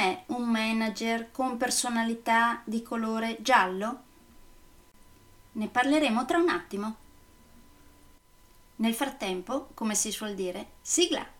Com'è un manager con personalità di colore giallo? Ne parleremo tra un attimo. Nel frattempo, come si suol dire, sigla!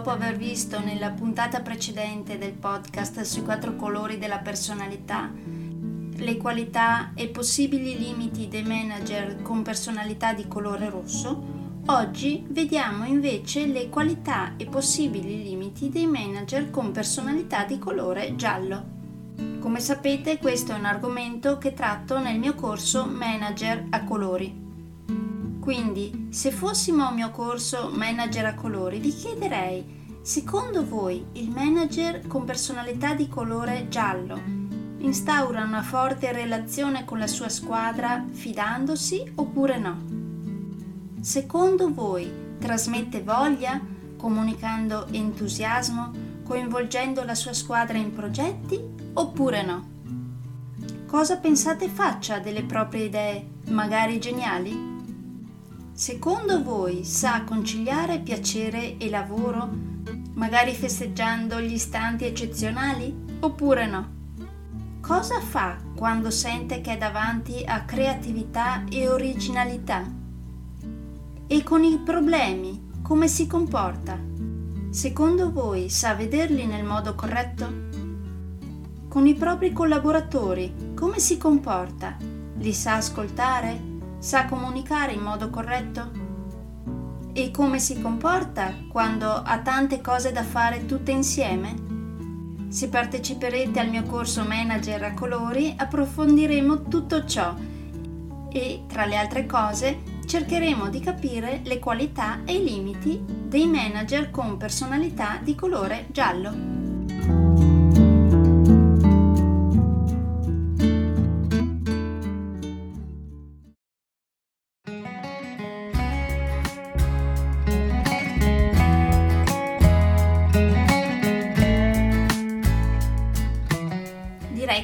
Aver visto nella puntata precedente del podcast sui quattro colori della personalità, le qualità e possibili limiti dei manager con personalità di colore rosso, oggi vediamo invece le qualità e possibili limiti dei manager con personalità di colore giallo. Come sapete questo è un argomento che tratto nel mio corso Manager a colori. Quindi, se fossimo un mio corso Manager a colori, vi chiederei Secondo voi il manager con personalità di colore giallo instaura una forte relazione con la sua squadra fidandosi oppure no? Secondo voi trasmette voglia comunicando entusiasmo, coinvolgendo la sua squadra in progetti oppure no? Cosa pensate faccia delle proprie idee, magari geniali? Secondo voi sa conciliare piacere e lavoro magari festeggiando gli istanti eccezionali? Oppure no? Cosa fa quando sente che è davanti a creatività e originalità? E con i problemi come si comporta? Secondo voi sa vederli nel modo corretto? Con i propri collaboratori come si comporta? Li sa ascoltare? Sa comunicare in modo corretto? E come si comporta quando ha tante cose da fare tutte insieme? Se parteciperete al mio corso Manager a colori approfondiremo tutto ciò e, tra le altre cose, cercheremo di capire le qualità e i limiti dei manager con personalità di colore giallo.